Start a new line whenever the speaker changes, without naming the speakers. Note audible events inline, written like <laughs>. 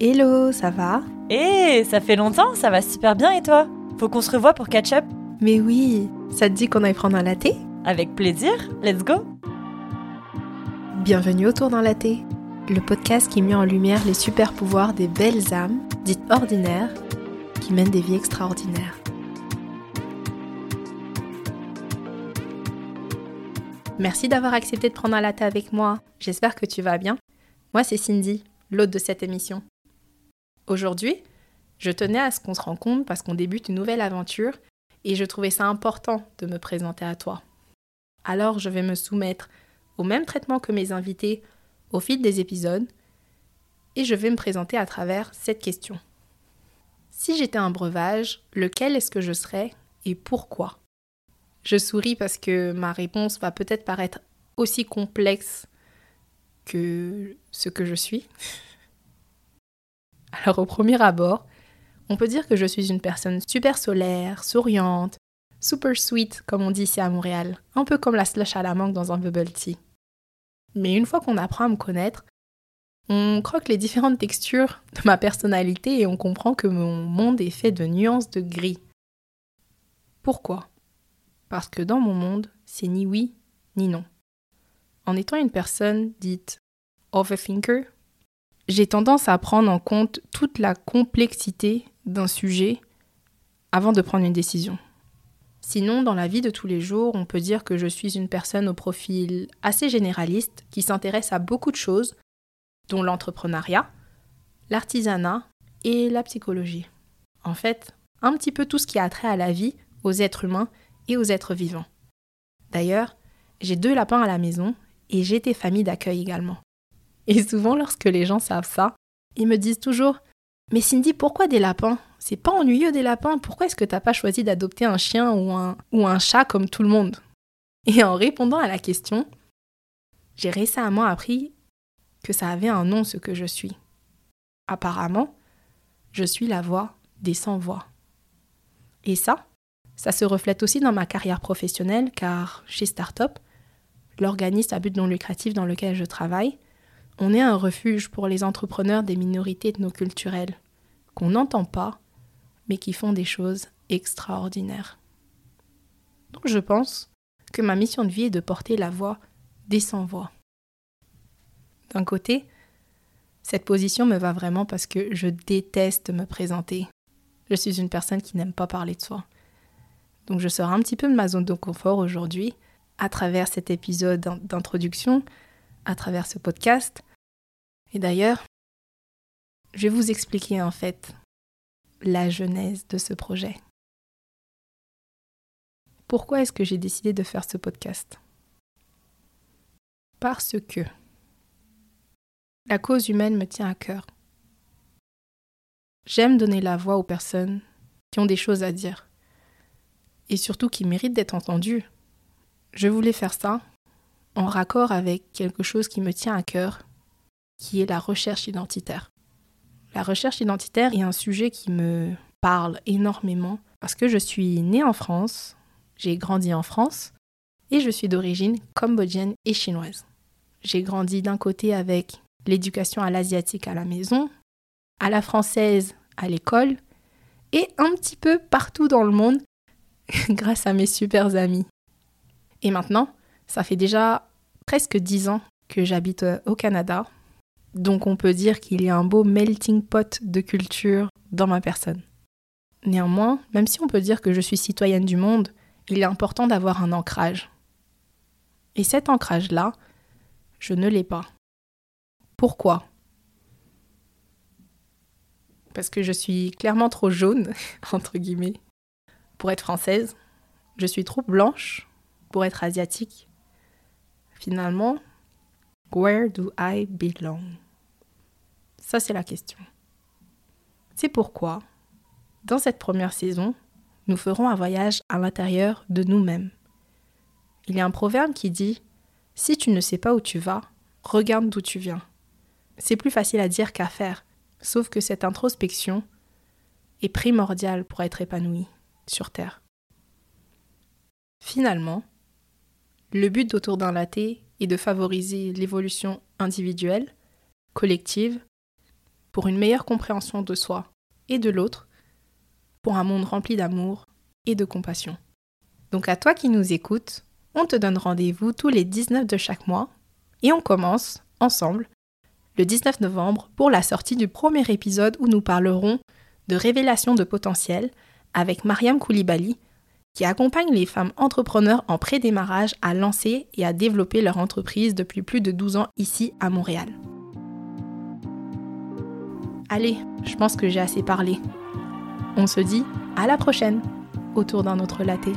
Hello, ça va?
Hé, ça fait longtemps, ça va super bien et toi? Faut qu'on se revoie pour catch up
Mais oui, ça te dit qu'on aille prendre un latte?
Avec plaisir, let's go
Bienvenue autour d'un latte, le podcast qui met en lumière les super pouvoirs des belles âmes, dites ordinaires, qui mènent des vies extraordinaires. Merci d'avoir accepté de prendre un latte avec moi. J'espère que tu vas bien. Moi, c'est Cindy, l'hôte de cette émission. Aujourd'hui, je tenais à ce qu'on se rencontre parce qu'on débute une nouvelle aventure et je trouvais ça important de me présenter à toi. Alors, je vais me soumettre au même traitement que mes invités au fil des épisodes et je vais me présenter à travers cette question. Si j'étais un breuvage, lequel est-ce que je serais et pourquoi? Je souris parce que ma réponse va peut-être paraître aussi complexe que ce que je suis. <laughs> Alors au premier abord, on peut dire que je suis une personne super solaire, souriante, super sweet comme on dit ici à Montréal, un peu comme la slush à la mangue dans un bubble tea. Mais une fois qu'on apprend à me connaître, on croque les différentes textures de ma personnalité et on comprend que mon monde est fait de nuances de gris. Pourquoi? Parce que dans mon monde, c'est ni oui ni non. En étant une personne dite overthinker, j'ai tendance à prendre en compte toute la complexité d'un sujet avant de prendre une décision. Sinon, dans la vie de tous les jours, on peut dire que je suis une personne au profil assez généraliste qui s'intéresse à beaucoup de choses, dont l'entrepreneuriat, l'artisanat et la psychologie. En fait, un petit peu tout ce qui a trait à la vie, aux êtres humains et aux êtres vivants. D'ailleurs, j'ai deux lapins à la maison et j'ai des familles d'accueil également. Et souvent, lorsque les gens savent ça, ils me disent toujours Mais Cindy, pourquoi des lapins? C'est pas ennuyeux des lapins, pourquoi est-ce que t'as pas choisi d'adopter un chien ou un, chat comme tout le monde? Et en répondant à la question, j'ai récemment appris que ça avait un nom ce que je suis. Apparemment, je suis la voix des sans-voix. Et ça, ça se reflète aussi dans ma carrière professionnelle car chez Startup, l'organisme à but non lucratif dans lequel je travaille, on est un refuge pour les entrepreneurs des minorités ethnoculturelles, qu'on n'entend pas, mais qui font des choses extraordinaires. Donc je pense que ma mission de vie est de porter la voix des sans-voix. D'un côté, cette position me va vraiment parce que je déteste me présenter. Je suis une personne qui n'aime pas parler de soi. Donc je sors un petit peu de ma zone de confort aujourd'hui à travers cet épisode d'introduction, à travers ce podcast. Et d'ailleurs, je vais vous expliquer en fait la genèse de ce projet. Pourquoi est-ce que j'ai décidé de faire ce podcast? Parce que la cause humaine me tient à cœur. J'aime donner la voix aux personnes qui ont des choses à dire et surtout qui méritent d'être entendues. Je voulais faire ça en raccord avec quelque chose qui me tient à cœur, qui est la recherche identitaire. La recherche identitaire est un sujet qui me parle énormément parce que je suis née en France, j'ai grandi en France et je suis d'origine cambodgienne et chinoise. J'ai grandi d'un côté avec l'éducation à l'asiatique à la maison, à la française à l'école et un petit peu partout dans le monde <laughs> grâce à mes super amis. Et maintenant, ça fait déjà presque dix ans que j'habite euh, au Canada. Donc on peut dire qu'il y a un beau melting pot de culture dans ma personne. Néanmoins, même si on peut dire que je suis citoyenne du monde, il est important d'avoir un ancrage. Et cet ancrage-là, je ne l'ai pas. Pourquoi? Parce que je suis clairement trop jaune, <laughs> entre guillemets, pour être française. Je suis trop blanche pour être asiatique. Finalement, where do I belong? Ça, c'est la question. C'est pourquoi, dans cette première saison, nous ferons un voyage à l'intérieur de nous-mêmes. Il y a un proverbe qui dit Si tu ne sais pas où tu vas, regarde d'où tu viens. C'est plus facile à dire qu'à faire, sauf que cette introspection est primordiale pour être épanoui sur Terre. Finalement, le but d'Autour d'un latte est de favoriser l'évolution individuelle, collective pour une meilleure compréhension de soi et de l'autre, pour un monde rempli d'amour et de compassion. Donc à toi qui nous écoutes, on te donne rendez-vous tous les 19 de chaque mois et on commence, ensemble, le 19 novembre pour la sortie du premier épisode où nous parlerons de révélation de potentiel avec Mariam Koulibaly, qui accompagne les femmes entrepreneurs en pré-démarrage à lancer et à développer leur entreprise depuis plus de 12 ans ici à Montréal. Allez, je pense que j'ai assez parlé. On se dit à la prochaine autour d'un autre latte.